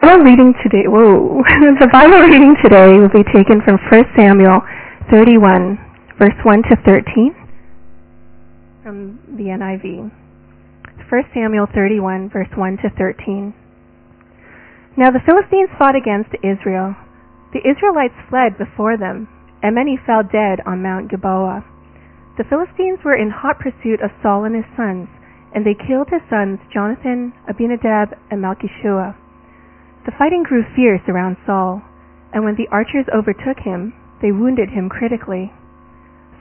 Bible reading today, whoa, the Bible reading today will be taken from 1 Samuel 31, verse 1 to 13, from the NIV. 1 Samuel 31, verse 1 to 13. Now the Philistines fought against Israel. The Israelites fled before them, and many fell dead on Mount Gilboa. The Philistines were in hot pursuit of Saul and his sons, and they killed his sons Jonathan, Abinadab, and Malchishua. The fighting grew fierce around Saul, and when the archers overtook him, they wounded him critically.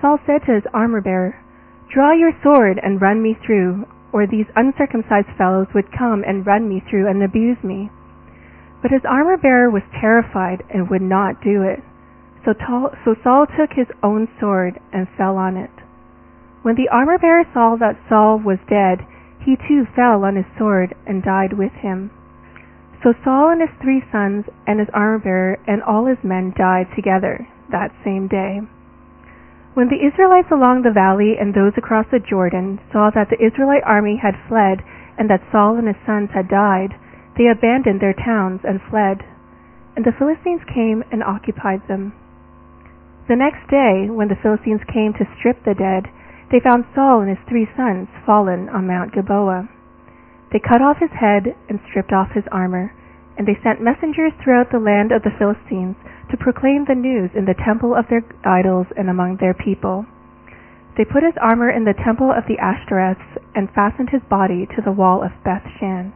Saul said to his armor-bearer, Draw your sword and run me through, or these uncircumcised fellows would come and run me through and abuse me. But his armor-bearer was terrified and would not do it. So, Saul took his own sword and fell on it. When the armor-bearer saw that Saul was dead, he too fell on his sword and died with him. So Saul and his three sons and his armor-bearer and all his men died together that same day. When the Israelites along the valley and those across the Jordan saw that the Israelite army had fled and that Saul and his sons had died, they abandoned their towns and fled. And the Philistines came and occupied them. The next day, when the Philistines came to strip the dead, they found Saul and his three sons fallen on Mount Gilboa. They cut off his head and stripped off his armor, and they sent messengers throughout the land of the Philistines to proclaim the news in the temple of their idols and among their people. They put his armor in the temple of the Ashtoreths and fastened his body to the wall of Bethshan.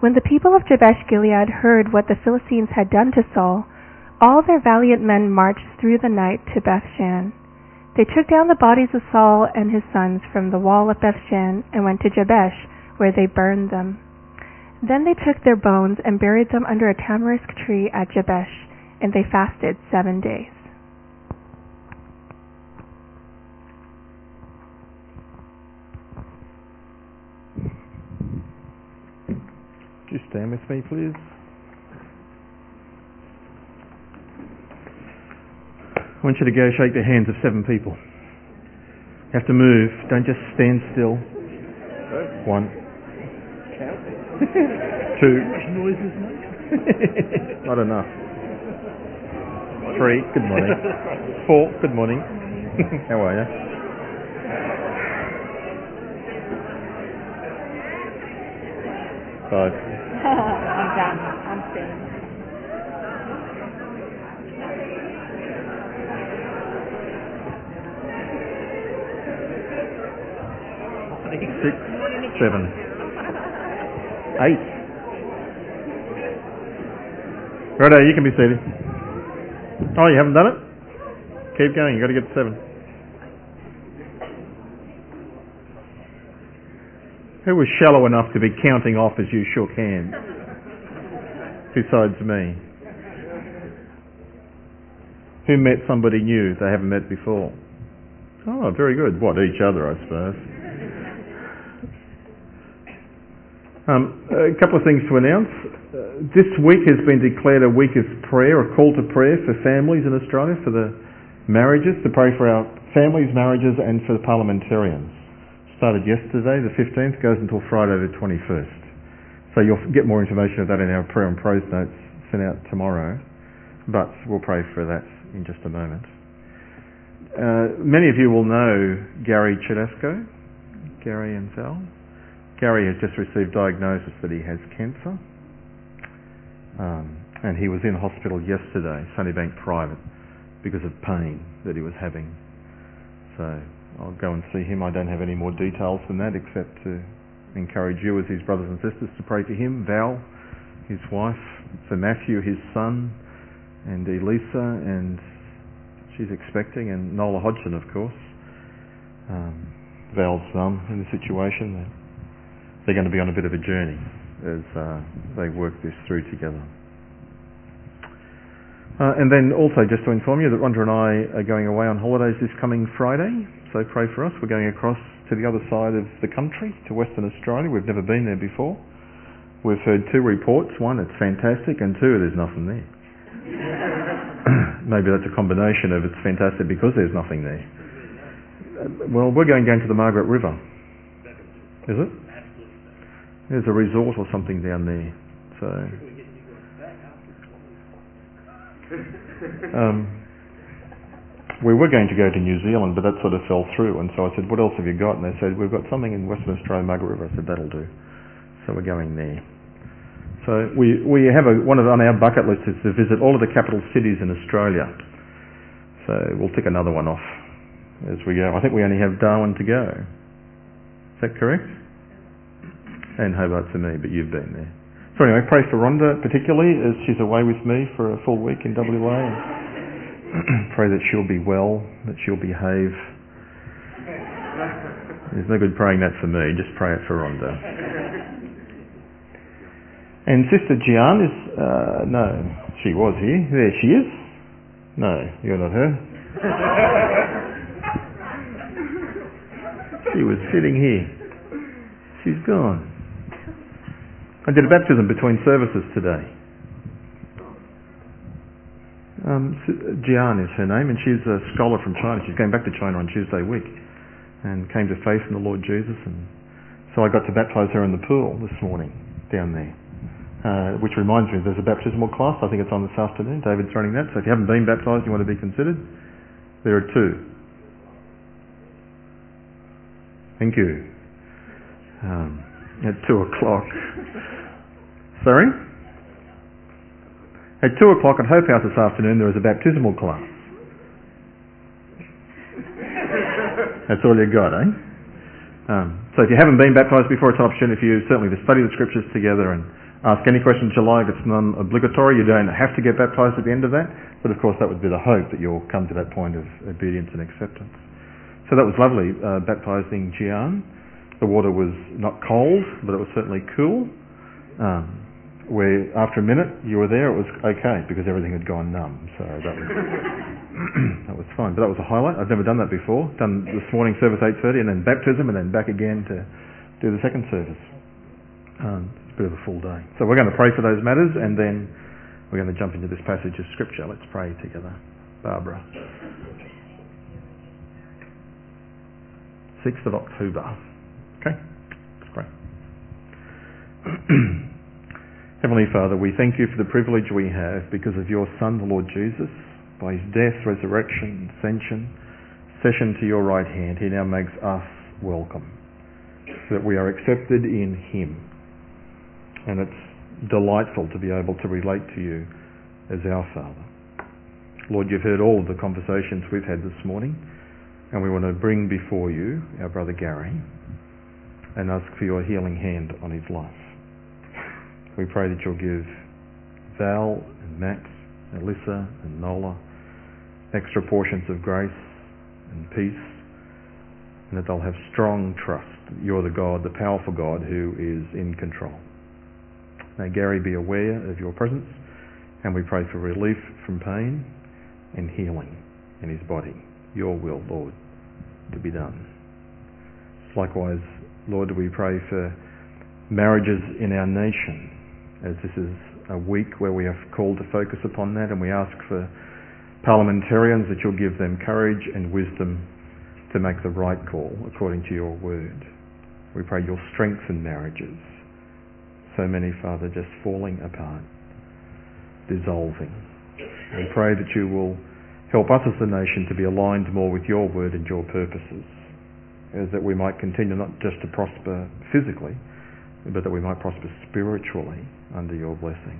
When the people of Jabesh Gilead heard what the Philistines had done to Saul, all their valiant men marched through the night to Bethshan. They took down the bodies of Saul and his sons from the wall of Bethshan and went to Jabesh where they burned them. Then they took their bones and buried them under a tamarisk tree at Jabesh, and they fasted seven days. You stand with me, please? I want you to go shake the hands of seven people. You have to move. Don't just stand still. One. Two. Not enough. Three. Good morning. Four. Good morning. How are you? Five. I'm done. I'm staying. Six. Seven. Righto, you can be seated. Oh, you haven't done it? Keep going, you've got to get to seven. Who was shallow enough to be counting off as you shook hands? Besides me. Who met somebody new they haven't met before? Oh, very good. What, each other, I suppose. Um, a couple of things to announce. This week has been declared a week of prayer, a call to prayer for families in Australia, for the marriages, to pray for our families, marriages, and for the parliamentarians. Started yesterday, the 15th, goes until Friday, the 21st. So you'll get more information of that in our prayer and prose notes sent out tomorrow, but we'll pray for that in just a moment. Uh, many of you will know Gary Chedesco, Gary and. Gary has just received diagnosis that he has cancer. Um, and he was in hospital yesterday, Sunnybank Private, because of pain that he was having. So I'll go and see him. I don't have any more details than that except to encourage you as his brothers and sisters to pray for him, Val, his wife, for Matthew, his son, and Elisa, and she's expecting, and Nola Hodgson, of course, um, Val's mum in the situation they're going to be on a bit of a journey as uh, they work this through together. Uh, and then also just to inform you that Rhonda and I are going away on holidays this coming Friday, so pray for us. We're going across to the other side of the country, to Western Australia. We've never been there before. We've heard two reports. One, it's fantastic, and two, there's nothing there. Maybe that's a combination of it's fantastic because there's nothing there. Well, we're going down to the Margaret River. Is it? There's a resort or something down there. So Um, we were going to go to New Zealand, but that sort of fell through. And so I said, what else have you got? And they said, we've got something in Western Australia, Margaret River. I said, that'll do. So we're going there. So we, we have a, one of on our bucket list is to visit all of the capital cities in Australia. So we'll tick another one off as we go. I think we only have Darwin to go. Is that correct? And Hobart for me, but you've been there. So anyway, pray for Rhonda particularly as she's away with me for a full week in WA. pray that she'll be well, that she'll behave. There's no good praying that for me, just pray it for Rhonda. And Sister Gian is, uh, no, she was here. There she is. No, you're not her. she was sitting here. She's gone. I did a baptism between services today. Um, Jian is her name, and she's a scholar from China. She's going back to China on Tuesday week, and came to faith in the Lord Jesus. And so I got to baptise her in the pool this morning down there. Uh, which reminds me, there's a baptismal class. I think it's on this afternoon. David's running that. So if you haven't been baptised, you want to be considered. There are two. Thank you. Um, at two o'clock. Sorry? At 2 o'clock at Hope House this afternoon there is a baptismal class. That's all you got, eh? Um, so if you haven't been baptised before, it's an option if you certainly to study the scriptures together and ask any questions you like. It's non-obligatory. You don't have to get baptised at the end of that. But of course that would be the hope that you'll come to that point of obedience and acceptance. So that was lovely, uh, baptising Jian. The water was not cold, but it was certainly cool. Um, where after a minute you were there, it was okay because everything had gone numb. So that was that was fine. But that was a highlight. I've never done that before. Done this morning service 8:30 and then baptism and then back again to do the second service. Um, it's a bit of a full day. So we're going to pray for those matters and then we're going to jump into this passage of scripture. Let's pray together. Barbara. 6th of October. Okay? Great. Heavenly Father, we thank you for the privilege we have because of your Son, the Lord Jesus, by his death, resurrection, ascension, session to your right hand, he now makes us welcome, so that we are accepted in him. And it's delightful to be able to relate to you as our Father. Lord, you've heard all of the conversations we've had this morning, and we want to bring before you our brother Gary and ask for your healing hand on his life. We pray that you'll give Val and Max, Alyssa and Nola extra portions of grace and peace, and that they'll have strong trust that you're the God, the powerful God who is in control. May Gary be aware of your presence, and we pray for relief from pain and healing in his body. Your will, Lord, to be done. Likewise, Lord, we pray for marriages in our nation as this is a week where we are called to focus upon that and we ask for parliamentarians that you'll give them courage and wisdom to make the right call according to your word. We pray you'll strengthen marriages. So many, Father, just falling apart, dissolving. We pray that you will help us as a nation to be aligned more with your word and your purposes, as that we might continue not just to prosper physically, but that we might prosper spiritually under your blessing.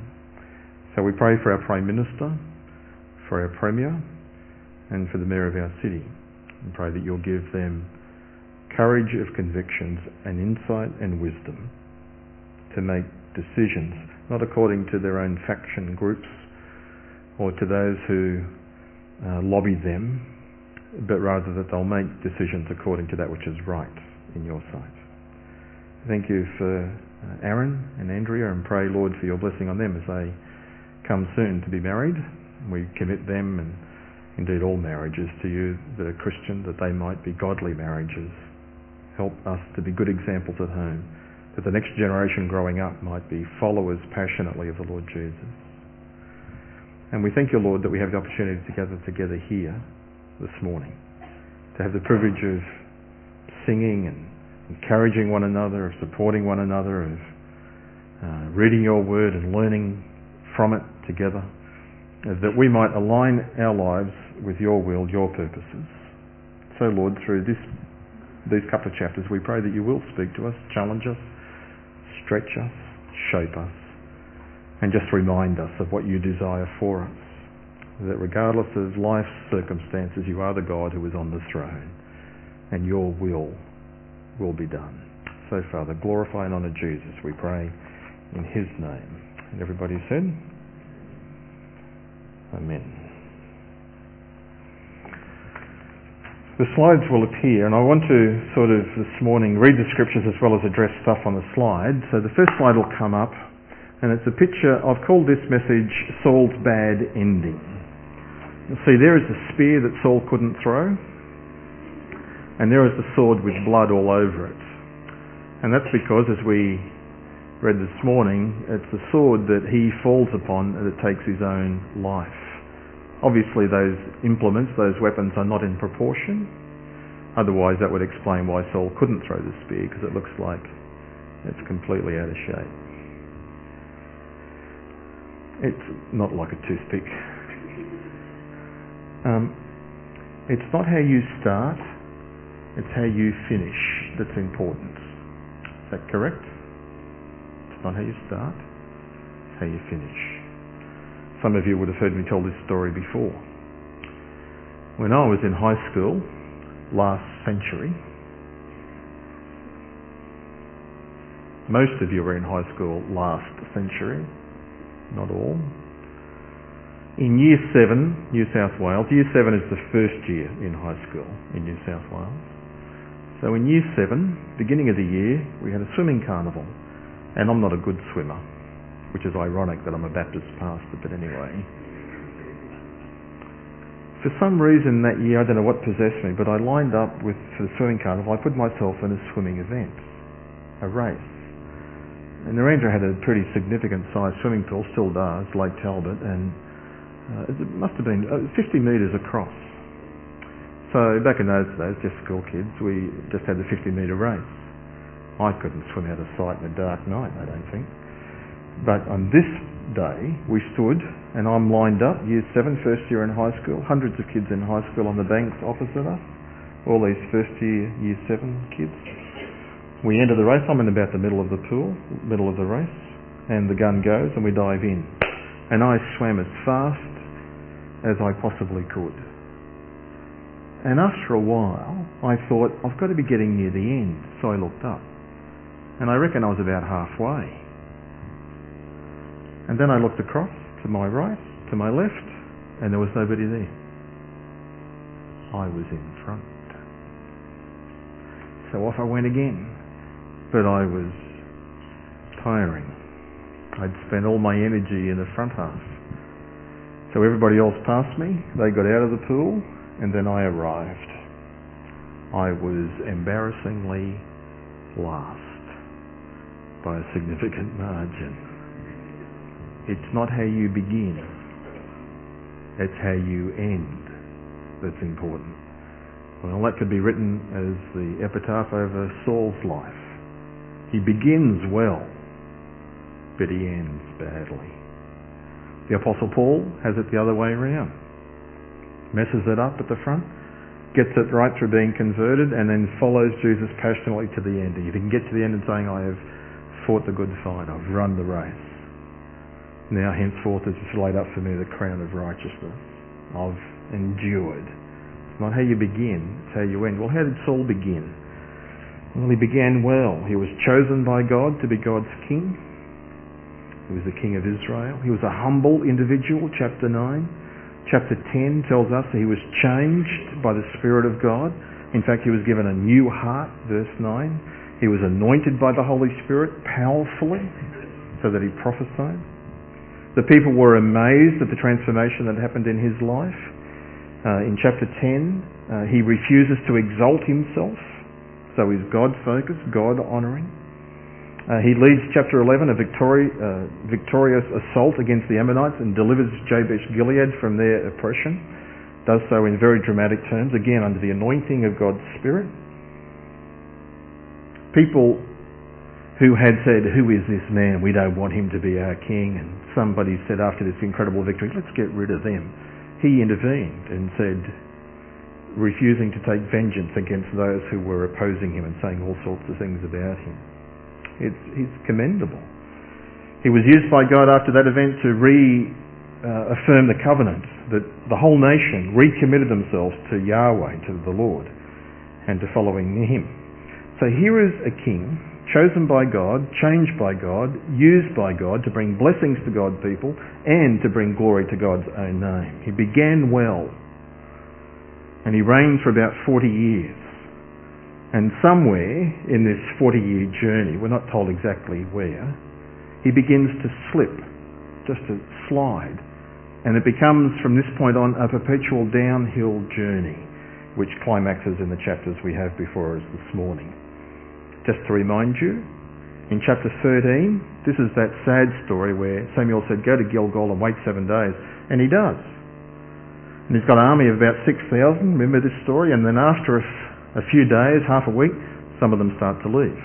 So we pray for our Prime Minister, for our Premier, and for the Mayor of our city. And pray that you'll give them courage of convictions and insight and wisdom to make decisions, not according to their own faction groups or to those who uh, lobby them, but rather that they'll make decisions according to that which is right in your sight. Thank you for uh, Aaron and Andrea and pray, Lord, for your blessing on them as they come soon to be married. We commit them and indeed all marriages to you that are Christian, that they might be godly marriages. Help us to be good examples at home, that the next generation growing up might be followers passionately of the Lord Jesus. And we thank you, Lord, that we have the opportunity to gather together here this morning, to have the privilege of singing and encouraging one another, of supporting one another, of uh, reading your word and learning from it together. that we might align our lives with your will, your purposes. So, Lord, through this, these couple of chapters, we pray that you will speak to us, challenge us, stretch us, shape us, and just remind us of what you desire for us. That regardless of life's circumstances, you are the God who is on the throne, and your will will be done. So, Father, glorify and honour Jesus, we pray, in his name. And everybody said, Amen. The slides will appear, and I want to sort of this morning read the scriptures as well as address stuff on the slide. So the first slide will come up, and it's a picture. I've called this message Saul's Bad Ending. See, there is the spear that Saul couldn't throw, and there is the sword with blood all over it. And that's because, as we read this morning, it's the sword that he falls upon that takes his own life. Obviously, those implements, those weapons, are not in proportion. Otherwise, that would explain why Saul couldn't throw the spear, because it looks like it's completely out of shape. It's not like a toothpick. Um, it's not how you start, it's how you finish that's important. Is that correct? It's not how you start, it's how you finish. Some of you would have heard me tell this story before. When I was in high school last century, most of you were in high school last century, not all. In year seven, New South Wales, year seven is the first year in high school in New South Wales. So in year seven, beginning of the year, we had a swimming carnival and I'm not a good swimmer, which is ironic that I'm a Baptist pastor, but anyway. For some reason that year, I don't know what possessed me, but I lined up with, for the swimming carnival, I put myself in a swimming event, a race. And Narrandera had a pretty significant sized swimming pool, still does, Lake Talbot, and uh, it must have been uh, 50 metres across. So back in those days, just school kids, we just had the 50 metre race. I couldn't swim out of sight in a dark night, I don't think. But on this day, we stood, and I'm lined up, year seven, first year in high school, hundreds of kids in high school on the banks opposite us, all these first year, year seven kids. We enter the race, I'm in about the middle of the pool, middle of the race, and the gun goes, and we dive in. And I swam as fast as I possibly could. And after a while, I thought, I've got to be getting near the end, so I looked up. And I reckon I was about halfway. And then I looked across to my right, to my left, and there was nobody there. I was in front. So off I went again. But I was tiring. I'd spent all my energy in the front half. So everybody else passed me, they got out of the pool, and then I arrived. I was embarrassingly last by a significant margin. It's not how you begin, it's how you end that's important. Well, that could be written as the epitaph over Saul's life. He begins well, but he ends badly. The Apostle Paul has it the other way around. Messes it up at the front, gets it right through being converted, and then follows Jesus passionately to the end. If he can get to the end and saying, I have fought the good fight, I've run the race. Now henceforth is laid up for me the crown of righteousness. I've endured. It's not how you begin, it's how you end. Well, how did Saul begin? Well, he began well. He was chosen by God to be God's king. He was the king of Israel. He was a humble individual, chapter 9. Chapter 10 tells us that he was changed by the Spirit of God. In fact, he was given a new heart, verse 9. He was anointed by the Holy Spirit powerfully so that he prophesied. The people were amazed at the transformation that happened in his life. Uh, in chapter 10, uh, he refuses to exalt himself, so he's God focused, God honouring. Uh, he leads chapter 11 a victori- uh, victorious assault against the Ammonites and delivers Jabesh Gilead from their oppression. Does so in very dramatic terms, again under the anointing of God's Spirit people who had said, Who is this man? We don't want him to be our king. And somebody said after this incredible victory, let's get rid of them, he intervened and said, refusing to take vengeance against those who were opposing him and saying all sorts of things about him. It's, commendable. He was used by God after that event to reaffirm uh, the covenant that the whole nation recommitted themselves to Yahweh, to the Lord, and to following him. So here is a king chosen by God, changed by God, used by God to bring blessings to God's people and to bring glory to God's own name. He began well and he reigned for about 40 years. And somewhere in this 40 year journey, we're not told exactly where, he begins to slip, just to slide. And it becomes from this point on a perpetual downhill journey, which climaxes in the chapters we have before us this morning. Just to remind you, in chapter 13, this is that sad story where Samuel said, Go to Gilgal and wait seven days. And he does. And he's got an army of about 6,000, remember this story? And then after a, a few days, half a week, some of them start to leave.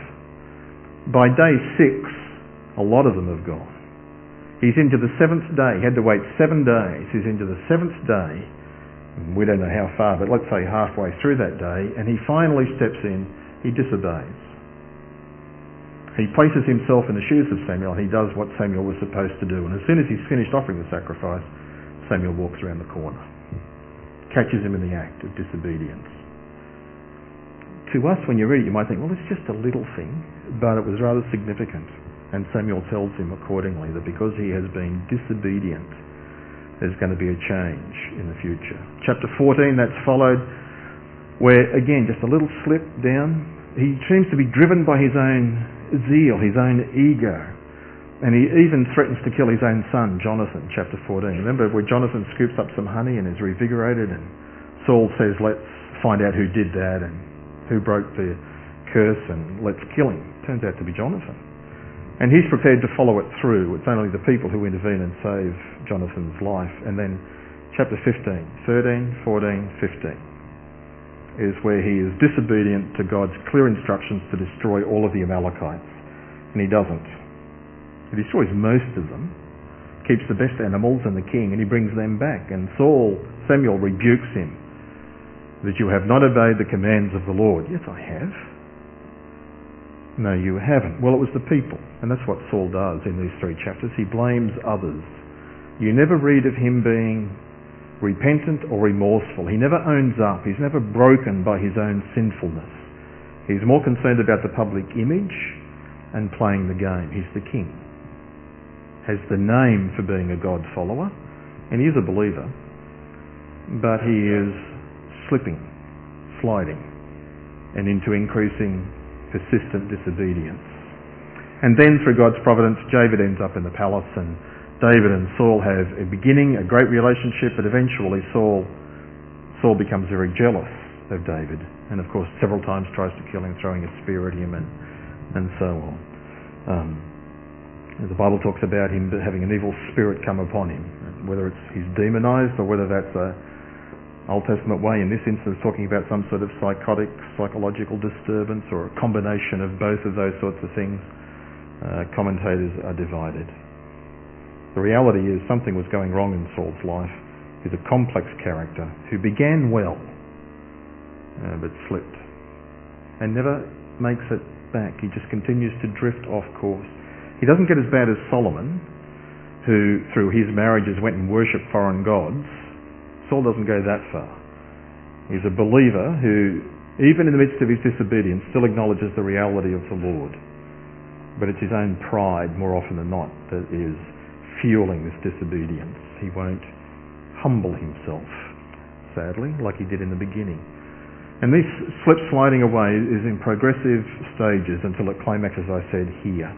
By day six, a lot of them have gone. He's into the seventh day. He had to wait seven days. He's into the seventh day. We don't know how far, but let's say halfway through that day, and he finally steps in. He disobeys. He places himself in the shoes of Samuel. He does what Samuel was supposed to do. And as soon as he's finished offering the sacrifice, Samuel walks around the corner. Catches him in the act of disobedience. To us, when you read it, you might think, well, it's just a little thing, but it was rather significant. And Samuel tells him accordingly that because he has been disobedient, there's going to be a change in the future. Chapter 14, that's followed, where again, just a little slip down. He seems to be driven by his own zeal, his own ego. And he even threatens to kill his own son, Jonathan, chapter 14. Remember where Jonathan scoops up some honey and is revigorated and Saul says, let's find out who did that and who broke the curse and let's kill him. Turns out to be Jonathan. And he's prepared to follow it through. It's only the people who intervene and save Jonathan's life. And then chapter 15, 13, 14, 15 is where he is disobedient to God's clear instructions to destroy all of the Amalekites. And he doesn't. He destroys most of them, keeps the best animals and the king, and he brings them back. And Saul, Samuel rebukes him that you have not obeyed the commands of the Lord. Yes, I have. No, you haven't. Well, it was the people. And that's what Saul does in these three chapters. He blames others. You never read of him being repentant or remorseful. He never owns up. He's never broken by his own sinfulness. He's more concerned about the public image and playing the game. He's the king. Has the name for being a God follower, and he is a believer, but he is slipping, sliding, and into increasing persistent disobedience. And then through God's providence, David ends up in the palace and David and Saul have a beginning, a great relationship, but eventually Saul, Saul becomes very jealous of David, and of course several times tries to kill him, throwing a spear at him, and and so on. Um, the Bible talks about him having an evil spirit come upon him, whether it's he's demonized or whether that's a Old Testament way. In this instance, talking about some sort of psychotic, psychological disturbance or a combination of both of those sorts of things. Uh, commentators are divided. The reality is something was going wrong in Saul's life. He's a complex character who began well, uh, but slipped and never makes it back. He just continues to drift off course. He doesn't get as bad as Solomon, who through his marriages went and worshipped foreign gods. Saul doesn't go that far. He's a believer who, even in the midst of his disobedience, still acknowledges the reality of the Lord. But it's his own pride, more often than not, that is fueling this disobedience. He won't humble himself, sadly, like he did in the beginning. And this slip sliding away is in progressive stages until it climaxes, as I said, here.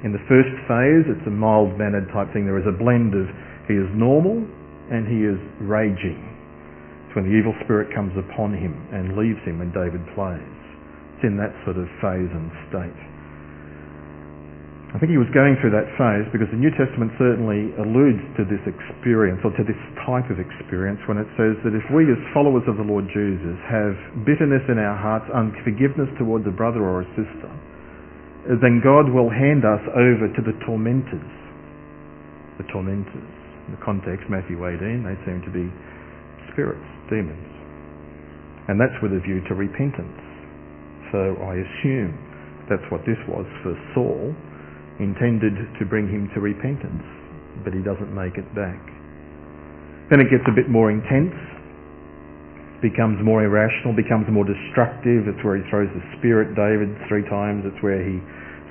In the first phase, it's a mild-mannered type thing. There is a blend of he is normal and he is raging. It's when the evil spirit comes upon him and leaves him when David plays. It's in that sort of phase and state. I think he was going through that phase because the New Testament certainly alludes to this experience or to this type of experience when it says that if we as followers of the Lord Jesus have bitterness in our hearts, unforgiveness towards a brother or a sister, then God will hand us over to the tormentors the tormentors. The context, Matthew 18, they seem to be spirits, demons. And that's with a view to repentance. So I assume that's what this was for Saul, intended to bring him to repentance, but he doesn't make it back. Then it gets a bit more intense, becomes more irrational, becomes more destructive. It's where he throws the spear at David three times. It's where he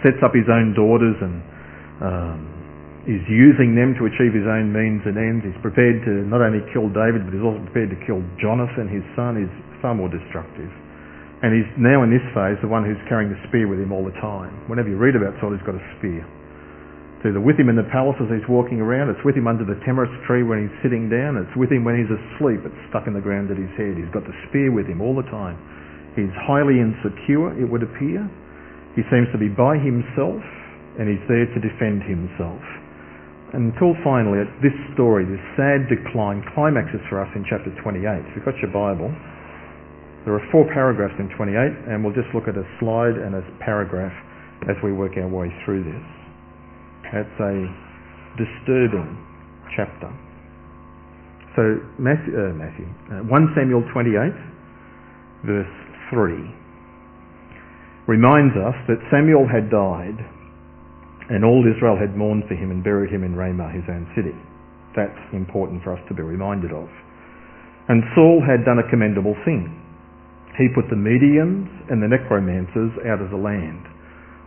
sets up his own daughters and um, is using them to achieve his own means and ends. He's prepared to not only kill David, but he's also prepared to kill Jonathan, his son. is far more destructive. And he's now in this phase the one who's carrying the spear with him all the time. Whenever you read about Saul, he's got a spear. It's either with him in the palace as he's walking around, it's with him under the tamarisk tree when he's sitting down, it's with him when he's asleep, it's stuck in the ground at his head. He's got the spear with him all the time. He's highly insecure, it would appear. He seems to be by himself, and he's there to defend himself. Until finally, this story, this sad decline, climaxes for us in chapter 28. If you've got your Bible, there are four paragraphs in 28, and we'll just look at a slide and a paragraph as we work our way through this. It's a disturbing chapter. So, Matthew, uh, Matthew uh, 1 Samuel 28, verse 3, reminds us that Samuel had died and all Israel had mourned for him and buried him in Ramah, his own city. That's important for us to be reminded of. And Saul had done a commendable thing. He put the mediums and the necromancers out of the land,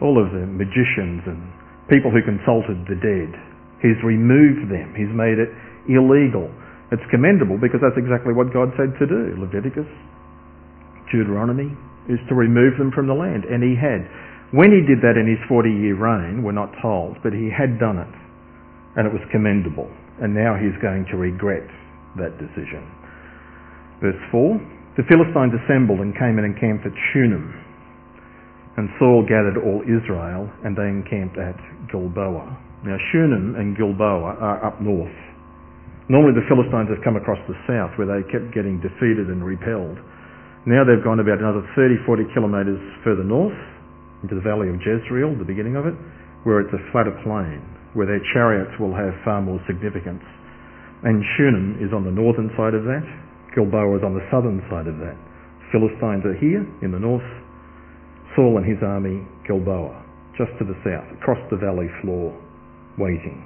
all of the magicians and people who consulted the dead. He's removed them. He's made it illegal. It's commendable because that's exactly what God said to do. Leviticus, Deuteronomy, is to remove them from the land. And he had. When he did that in his 40 year reign, we're not told, but he had done it. And it was commendable. And now he's going to regret that decision. Verse 4 the Philistines assembled and came and encamped at Shunem. And Saul gathered all Israel, and they encamped at Gilboa. Now Shunem and Gilboa are up north. Normally the Philistines have come across the south where they kept getting defeated and repelled. Now they've gone about another 30, 40 kilometres further north into the valley of Jezreel, the beginning of it, where it's a flatter plain, where their chariots will have far more significance. And Shunem is on the northern side of that, Gilboa is on the southern side of that. Philistines are here in the north. Saul and his army, Gilboa, just to the south, across the valley floor, waiting.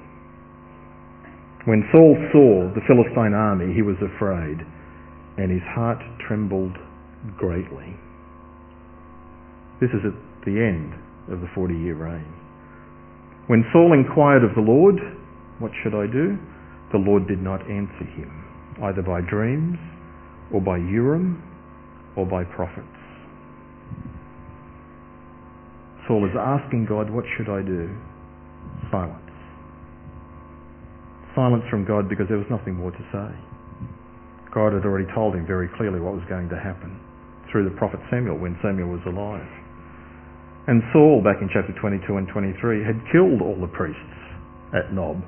When Saul saw the Philistine army, he was afraid, and his heart trembled greatly. This is at the end of the 40 year reign. When Saul inquired of the Lord, What should I do? the Lord did not answer him, either by dreams or by Urim, or by prophets. Saul is asking God, what should I do? Silence. Silence from God because there was nothing more to say. God had already told him very clearly what was going to happen through the prophet Samuel when Samuel was alive. And Saul, back in chapter 22 and 23, had killed all the priests at Nob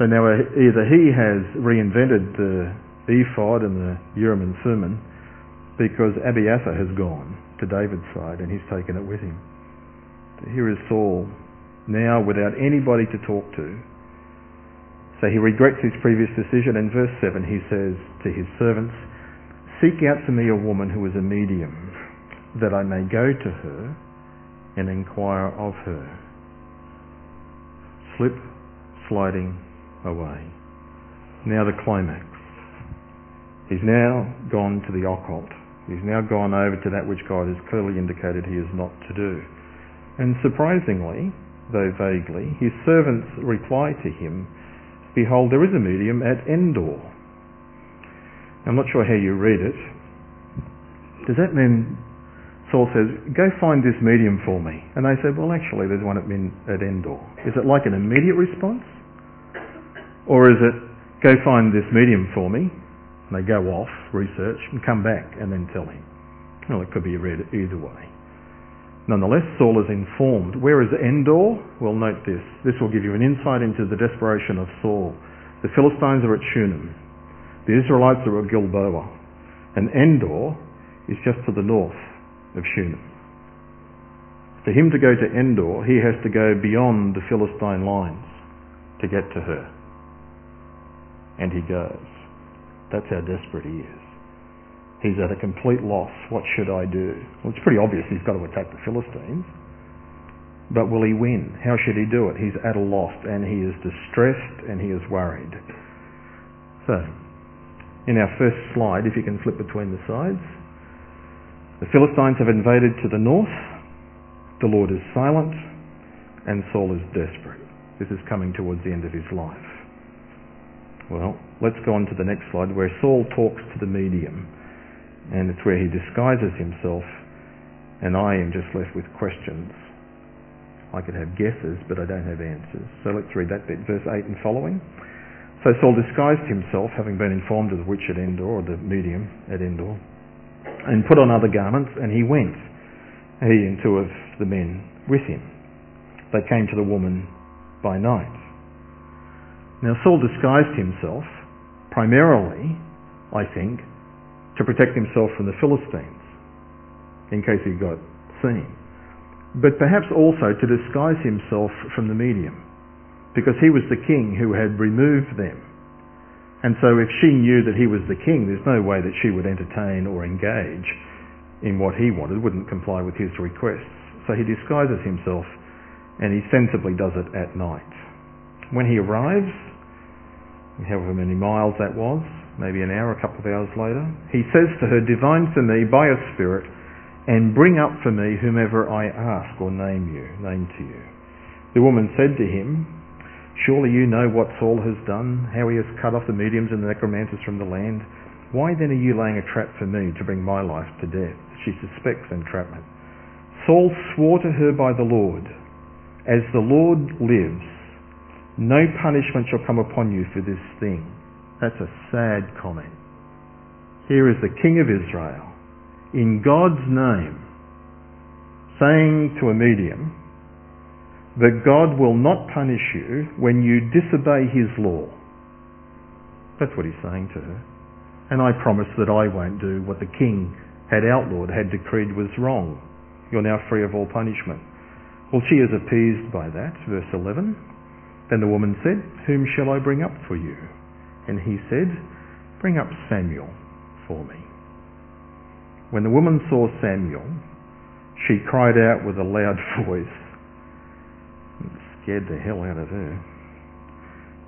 so now uh, either he has reinvented the ephod and the Urim and Thummim because Abiathar has gone to David's side and he's taken it with him. Here is Saul now without anybody to talk to. So he regrets his previous decision. In verse 7 he says to his servants, Seek out for me a woman who is a medium, that I may go to her and inquire of her. Slip, sliding, away. Now the climax. He's now gone to the occult. He's now gone over to that which God has clearly indicated he is not to do. And surprisingly, though vaguely, his servants reply to him, Behold, there is a medium at Endor. I'm not sure how you read it. Does that mean Saul says, Go find this medium for me? And they say, Well, actually, there's one at, Endor. Is it like an immediate response? Or is it, go find this medium for me, and they go off, research, and come back and then tell him? Well, it could be read either way. Nonetheless, Saul is informed. Where is Endor? Well, note this. This will give you an insight into the desperation of Saul. The Philistines are at Shunem. The Israelites are at Gilboa. And Endor is just to the north of Shunem. For him to go to Endor, he has to go beyond the Philistine lines to get to her. And he goes. That's how desperate he is. He's at a complete loss. What should I do? Well, it's pretty obvious he's got to attack the Philistines. But will he win? How should he do it? He's at a loss and he is distressed and he is worried. So, in our first slide, if you can flip between the sides, the Philistines have invaded to the north. The Lord is silent and Saul is desperate. This is coming towards the end of his life. Well, let's go on to the next slide where Saul talks to the medium and it's where he disguises himself and I am just left with questions. I could have guesses, but I don't have answers. So let's read that bit, verse 8 and following. So Saul disguised himself, having been informed of the witch at Endor, or the medium at Endor, and put on other garments, and he went, he and two of the men with him. They came to the woman by night. Now Saul disguised himself primarily, I think, to protect himself from the Philistines, in case he got seen. But perhaps also to disguise himself from the medium, because he was the king who had removed them. And so if she knew that he was the king, there's no way that she would entertain or engage in what he wanted, wouldn't comply with his requests. So he disguises himself and he sensibly does it at night. When he arrives, however many miles that was, maybe an hour, a couple of hours later, he says to her, Divine for me by a spirit, and bring up for me whomever I ask or name you, name to you. The woman said to him, Surely you know what Saul has done, how he has cut off the mediums and the necromancers from the land. Why then are you laying a trap for me to bring my life to death? She suspects entrapment. Saul swore to her by the Lord, As the Lord lives, no punishment shall come upon you for this thing. That's a sad comment. Here is the King of Israel, in God's name, saying to a medium, that God will not punish you when you disobey his law. That's what he's saying to her. And I promise that I won't do what the king had outlawed, had decreed was wrong. You're now free of all punishment. Well, she is appeased by that. Verse 11. Then the woman said, Whom shall I bring up for you? And he said, Bring up Samuel for me. When the woman saw Samuel, she cried out with a loud voice, scared the hell out of her.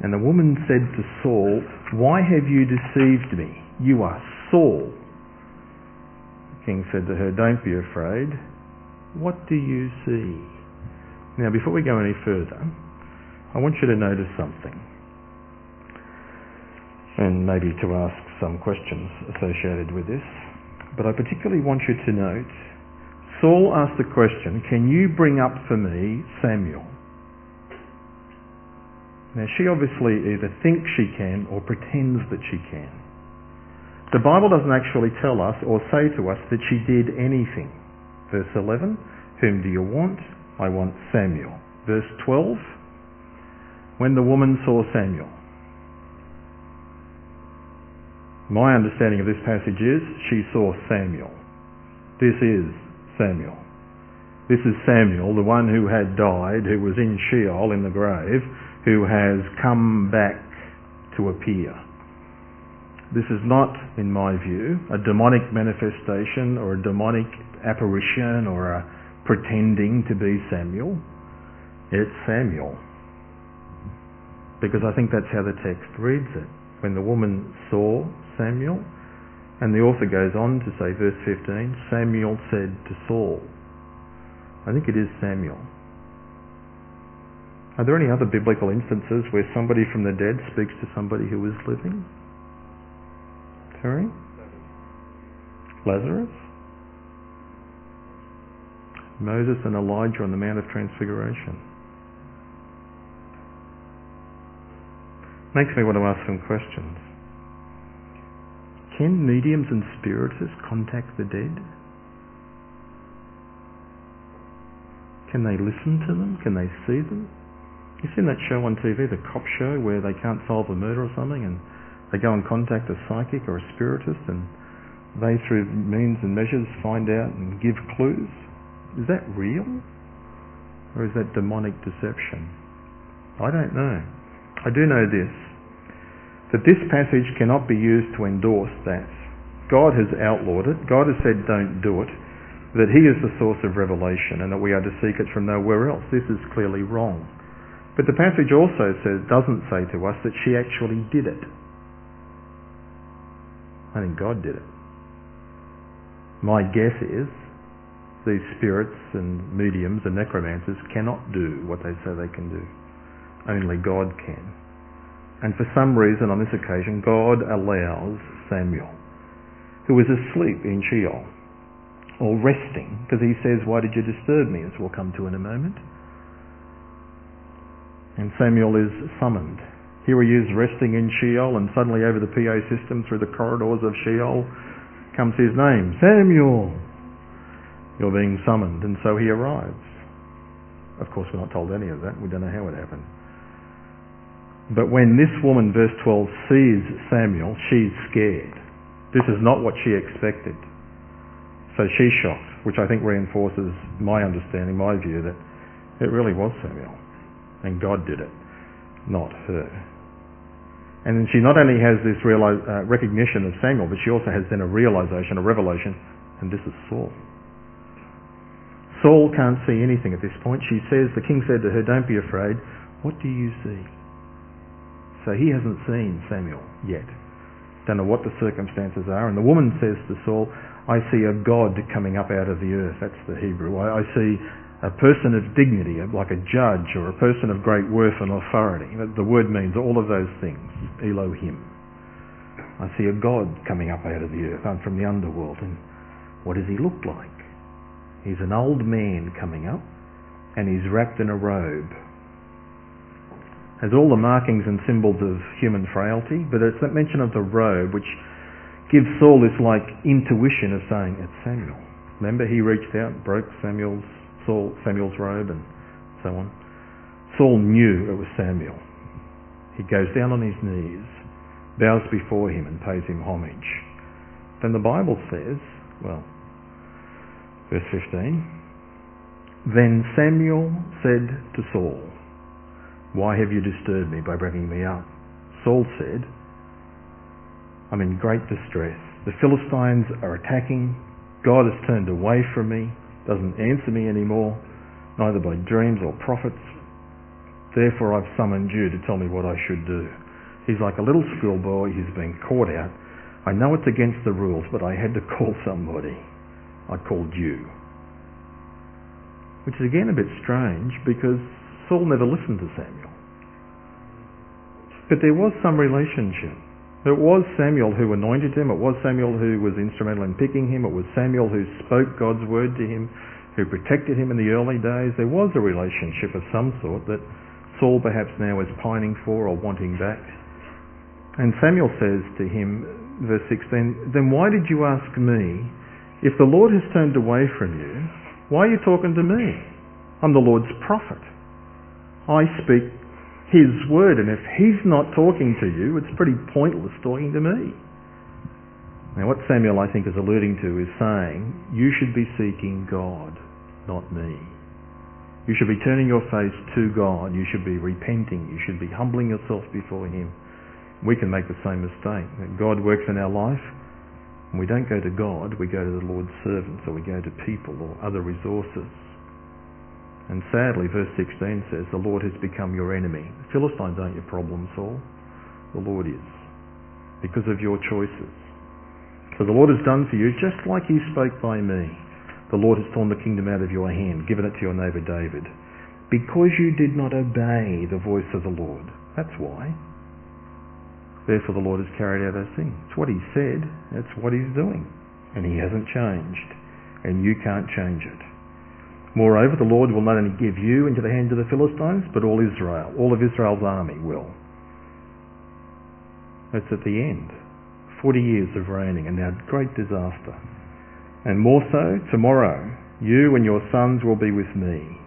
And the woman said to Saul, Why have you deceived me? You are Saul. The king said to her, Don't be afraid. What do you see? Now, before we go any further, I want you to notice something. And maybe to ask some questions associated with this. But I particularly want you to note Saul asked the question, Can you bring up for me Samuel? Now, she obviously either thinks she can or pretends that she can. The Bible doesn't actually tell us or say to us that she did anything. Verse 11, whom do you want? I want Samuel. Verse 12, when the woman saw Samuel. My understanding of this passage is she saw Samuel. This is Samuel. This is Samuel, the one who had died, who was in Sheol in the grave, who has come back to appear. This is not, in my view, a demonic manifestation or a demonic apparition or a pretending to be Samuel. It's Samuel. Because I think that's how the text reads it. When the woman saw Samuel, and the author goes on to say, verse 15, Samuel said to Saul. I think it is Samuel. Are there any other biblical instances where somebody from the dead speaks to somebody who is living? Terry? Lazarus? Moses and Elijah on the Mount of Transfiguration. Makes me want to ask some questions. Can mediums and spiritists contact the dead? Can they listen to them? Can they see them? You seen that show on TV, the cop show, where they can't solve a murder or something, and they go and contact a psychic or a spiritist, and they, through means and measures, find out and give clues? Is that real? Or is that demonic deception? I don't know. I do know this that this passage cannot be used to endorse that. God has outlawed it. God has said don't do it. That He is the source of revelation and that we are to seek it from nowhere else. This is clearly wrong. But the passage also says, doesn't say to us that she actually did it. I think God did it. My guess is these spirits and mediums and necromancers cannot do what they say they can do. Only God can. And for some reason on this occasion, God allows Samuel, who is asleep in Sheol, or resting, because he says, Why did you disturb me? as we'll come to in a moment. And Samuel is summoned. Here he is resting in Sheol, and suddenly over the PA system through the corridors of Sheol comes his name, Samuel. You're being summoned. And so he arrives. Of course, we're not told any of that. We don't know how it happened. But when this woman, verse 12, sees Samuel, she's scared. This is not what she expected. So she's shocked, which I think reinforces my understanding, my view, that it really was Samuel. And God did it, not her. And then she not only has this uh, recognition of Samuel, but she also has then a realization, a revelation, and this is Saul. Saul can't see anything at this point. She says, the king said to her, don't be afraid. What do you see? So he hasn't seen Samuel yet. Don't know what the circumstances are. And the woman says to Saul, I see a God coming up out of the earth. That's the Hebrew. I, I see a person of dignity, like a judge or a person of great worth and authority. The word means all of those things. Elohim. I see a God coming up out of the earth. I'm from the underworld. And what does he look like? He's an old man coming up and he's wrapped in a robe has all the markings and symbols of human frailty, but it's that mention of the robe which gives Saul this like intuition of saying it's Samuel. Remember, he reached out, broke Samuel's Saul, Samuel's robe, and so on. Saul knew it was Samuel. He goes down on his knees, bows before him, and pays him homage. Then the Bible says, well, verse 15. Then Samuel said to Saul, why have you disturbed me by bringing me up? Saul said, I'm in great distress. The Philistines are attacking. God has turned away from me, doesn't answer me anymore, neither by dreams or prophets. Therefore I've summoned you to tell me what I should do. He's like a little schoolboy who's been caught out. I know it's against the rules, but I had to call somebody. I called you. Which is again a bit strange because Saul never listened to Samuel. But there was some relationship. It was Samuel who anointed him. It was Samuel who was instrumental in picking him. It was Samuel who spoke God's word to him, who protected him in the early days. There was a relationship of some sort that Saul perhaps now is pining for or wanting back. And Samuel says to him, verse 16, Then why did you ask me? If the Lord has turned away from you, why are you talking to me? I'm the Lord's prophet. I speak his word, and if he's not talking to you, it's pretty pointless talking to me. Now, what Samuel, I think, is alluding to is saying, you should be seeking God, not me. You should be turning your face to God. You should be repenting. You should be humbling yourself before Him. We can make the same mistake. God works in our life, and we don't go to God, we go to the Lord's servants, or we go to people or other resources. And sadly, verse 16 says, The Lord has become your enemy. The Philistines aren't your problem, Saul. The Lord is. Because of your choices. So the Lord has done for you just like he spoke by me. The Lord has torn the kingdom out of your hand, given it to your neighbour David. Because you did not obey the voice of the Lord. That's why. Therefore the Lord has carried out those things. It's what he said. It's what he's doing. And he hasn't changed. And you can't change it. Moreover, the Lord will not only give you into the hands of the Philistines, but all Israel, all of Israel's army will. That's at the end. Forty years of reigning and now great disaster. And more so, tomorrow, you and your sons will be with me.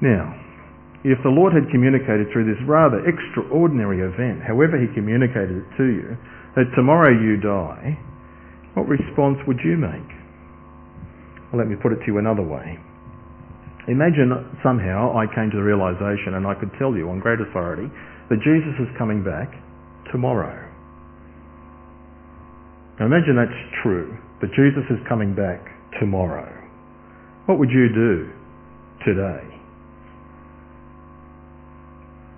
Now, if the Lord had communicated through this rather extraordinary event, however he communicated it to you, that tomorrow you die, what response would you make? Well, let me put it to you another way. Imagine somehow I came to the realization and I could tell you on great authority that Jesus is coming back tomorrow. Now imagine that's true, that Jesus is coming back tomorrow. What would you do today?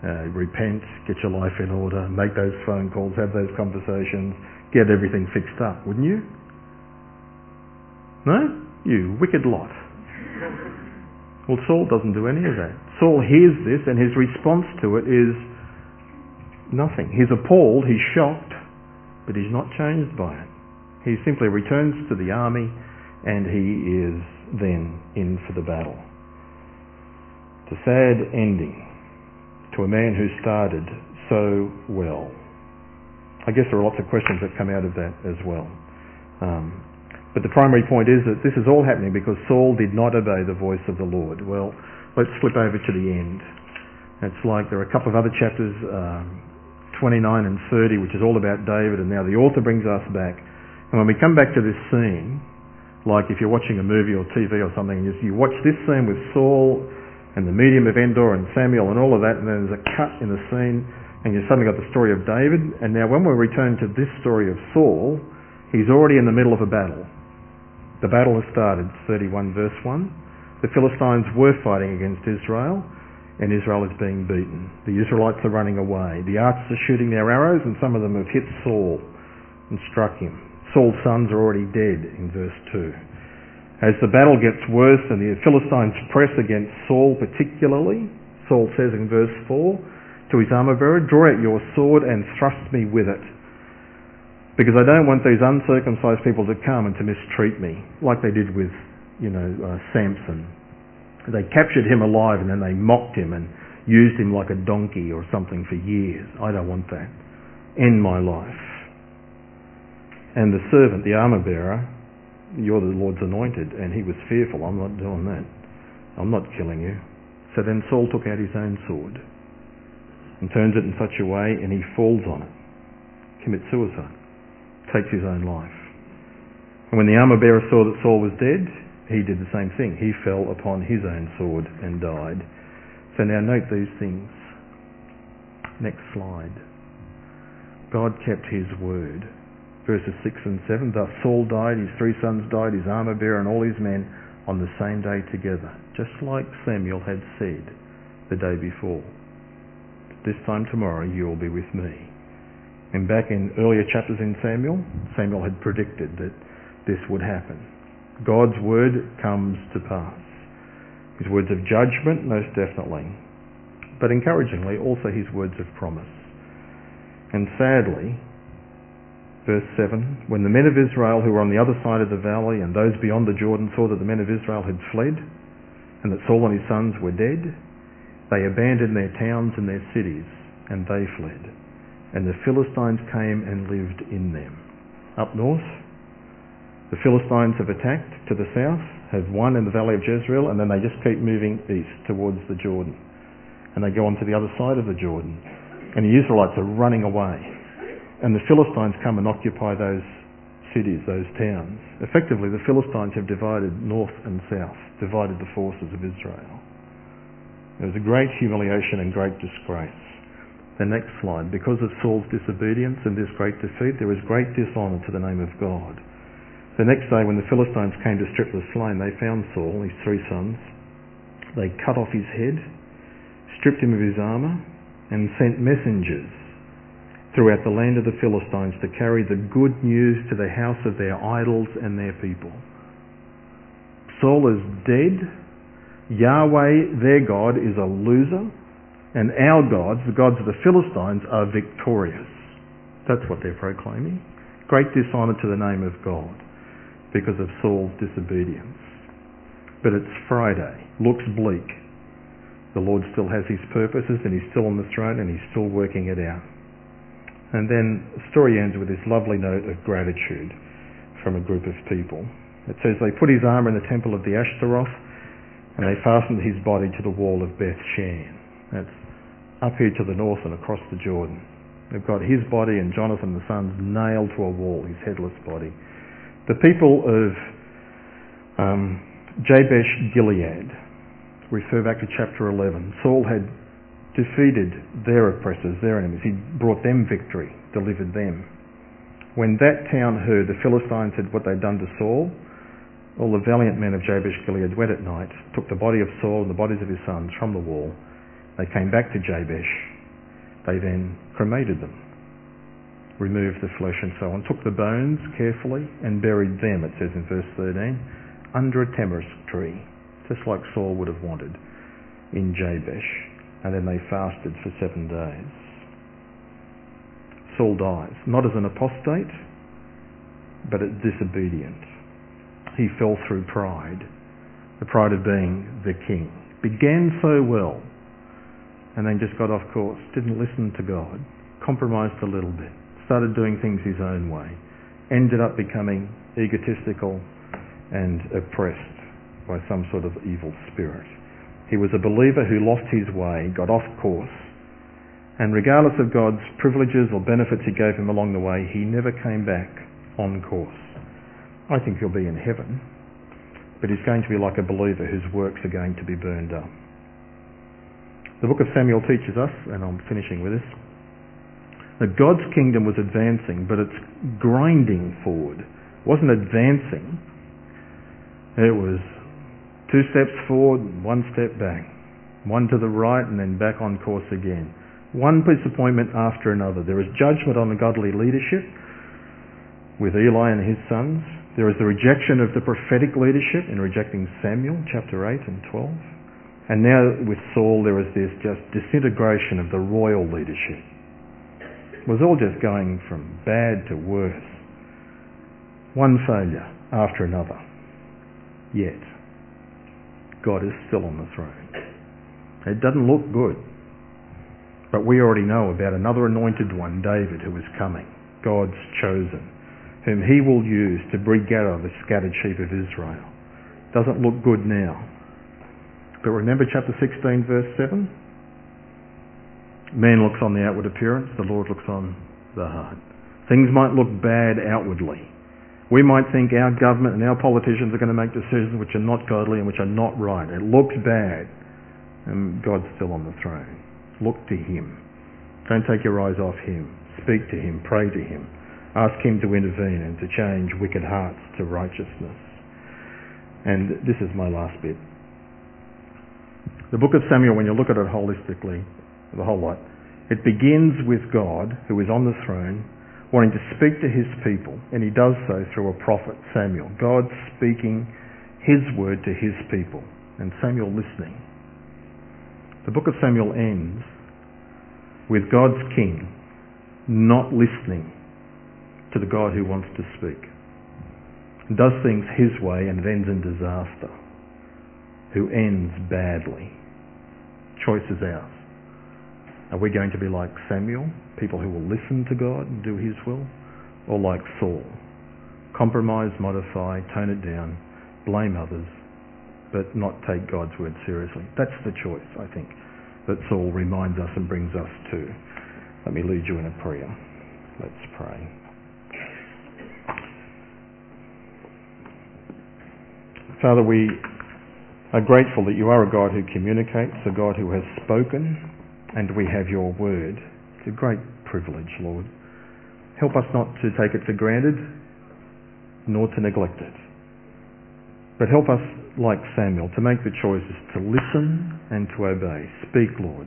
Uh, repent, get your life in order, make those phone calls, have those conversations, get everything fixed up, wouldn't you? No? You wicked lot. Well, Saul doesn't do any of that. Saul hears this and his response to it is nothing. He's appalled, he's shocked, but he's not changed by it. He simply returns to the army and he is then in for the battle. It's a sad ending to a man who started so well. I guess there are lots of questions that come out of that as well. Um, but the primary point is that this is all happening because Saul did not obey the voice of the Lord. Well, let's flip over to the end. It's like there are a couple of other chapters, um, 29 and 30, which is all about David, and now the author brings us back. And when we come back to this scene, like if you're watching a movie or TV or something, you, watch this scene with Saul and the medium of Endor and Samuel and all of that, and then there's a cut in the scene, and you've suddenly got the story of David. And now when we return to this story of Saul, he's already in the middle of a battle. The battle has started, 31 verse 1. The Philistines were fighting against Israel, and Israel is being beaten. The Israelites are running away. The archers are shooting their arrows, and some of them have hit Saul and struck him. Saul's sons are already dead in verse 2. As the battle gets worse and the Philistines press against Saul particularly, Saul says in verse 4 to his armor bearer, Draw out your sword and thrust me with it because I don't want these uncircumcised people to come and to mistreat me, like they did with, you know, uh, Samson. They captured him alive and then they mocked him and used him like a donkey or something for years. I don't want that. End my life. And the servant, the armor bearer, you're the Lord's anointed, and he was fearful. I'm not doing that. I'm not killing you. So then Saul took out his own sword and turns it in such a way, and he falls on it, commits suicide takes his own life. And when the armor bearer saw that Saul was dead, he did the same thing. He fell upon his own sword and died. So now note these things. Next slide. God kept his word. Verses 6 and 7. Thus Saul died, his three sons died, his armor bearer and all his men on the same day together. Just like Samuel had said the day before. This time tomorrow you will be with me. And back in earlier chapters in Samuel, Samuel had predicted that this would happen. God's word comes to pass. His words of judgment, most definitely. But encouragingly, also his words of promise. And sadly, verse 7, when the men of Israel who were on the other side of the valley and those beyond the Jordan saw that the men of Israel had fled and that Saul and his sons were dead, they abandoned their towns and their cities and they fled and the Philistines came and lived in them. Up north, the Philistines have attacked to the south, have won in the valley of Jezreel, and then they just keep moving east towards the Jordan. And they go on to the other side of the Jordan. And the Israelites are running away. And the Philistines come and occupy those cities, those towns. Effectively, the Philistines have divided north and south, divided the forces of Israel. It was a great humiliation and great disgrace. The next slide. Because of Saul's disobedience and this great defeat, there was great dishonour to the name of God. The next day, when the Philistines came to strip the slain, they found Saul and his three sons. They cut off his head, stripped him of his armour, and sent messengers throughout the land of the Philistines to carry the good news to the house of their idols and their people. Saul is dead. Yahweh, their God, is a loser and our gods, the gods of the Philistines, are victorious. That's what they're proclaiming. Great dishonour to the name of God because of Saul's disobedience. But it's Friday. Looks bleak. The Lord still has his purposes and he's still on the throne and he's still working it out. And then the story ends with this lovely note of gratitude from a group of people. It says they put his armour in the temple of the Ashtaroth and they fastened his body to the wall of Beth Shan. That's up here to the north and across the Jordan. They've got his body and Jonathan the son's nailed to a wall, his headless body. The people of um, Jabesh Gilead refer back to chapter 11. Saul had defeated their oppressors, their enemies. He brought them victory, delivered them. When that town heard the Philistines had what they'd done to Saul, all the valiant men of Jabesh Gilead went at night, took the body of Saul and the bodies of his sons from the wall. They came back to Jabesh. They then cremated them, removed the flesh and so on, took the bones carefully and buried them, it says in verse 13, under a tamarisk tree, just like Saul would have wanted in Jabesh. And then they fasted for seven days. Saul dies, not as an apostate, but as disobedient he fell through pride, the pride of being the king. Began so well, and then just got off course, didn't listen to God, compromised a little bit, started doing things his own way, ended up becoming egotistical and oppressed by some sort of evil spirit. He was a believer who lost his way, got off course, and regardless of God's privileges or benefits he gave him along the way, he never came back on course. I think he'll be in heaven, but he's going to be like a believer whose works are going to be burned up. The book of Samuel teaches us, and I'm finishing with this, that God's kingdom was advancing, but it's grinding forward. It wasn't advancing. It was two steps forward, one step back. One to the right and then back on course again. One disappointment after another. There is judgment on the godly leadership with Eli and his sons. There is the rejection of the prophetic leadership in rejecting Samuel, chapter 8 and 12. And now with Saul, there was this just disintegration of the royal leadership. It was all just going from bad to worse. One failure after another. Yet, God is still on the throne. It doesn't look good. But we already know about another anointed one, David, who is coming. God's chosen whom he will use to bring the scattered sheep of Israel. Doesn't look good now. But remember chapter 16 verse 7? Man looks on the outward appearance, the Lord looks on the heart. Things might look bad outwardly. We might think our government and our politicians are going to make decisions which are not godly and which are not right. It looks bad. And God's still on the throne. Look to Him. Don't take your eyes off Him. Speak to Him. Pray to Him. Ask Him to intervene and to change wicked hearts to righteousness. And this is my last bit. The book of Samuel, when you look at it holistically, the whole lot, it begins with God, who is on the throne, wanting to speak to his people, and he does so through a prophet, Samuel. God speaking his word to his people, and Samuel listening. The book of Samuel ends with God's king not listening to the God who wants to speak. Does things his way and ends in disaster. Who ends badly. Choice is ours. Are we going to be like Samuel, people who will listen to God and do his will? Or like Saul, compromise, modify, tone it down, blame others, but not take God's word seriously? That's the choice, I think, that Saul reminds us and brings us to. Let me lead you in a prayer. Let's pray. Father, we are grateful that you are a God who communicates, a God who has spoken, and we have your word. It's a great privilege, Lord. Help us not to take it for granted, nor to neglect it. But help us, like Samuel, to make the choices to listen and to obey. Speak, Lord.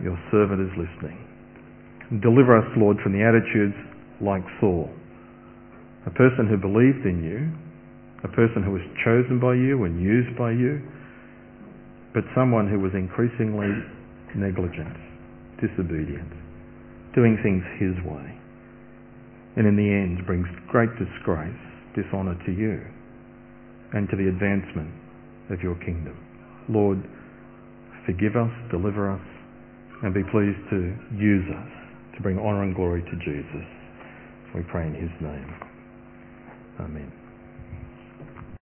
Your servant is listening. Deliver us, Lord, from the attitudes like Saul, a person who believed in you, a person who was chosen by you and used by you, but someone who was increasingly negligent, disobedient, doing things his way, and in the end brings great disgrace, dishonour to you and to the advancement of your kingdom. Lord, forgive us, deliver us, and be pleased to use us to bring honour and glory to Jesus. We pray in his name. Amen.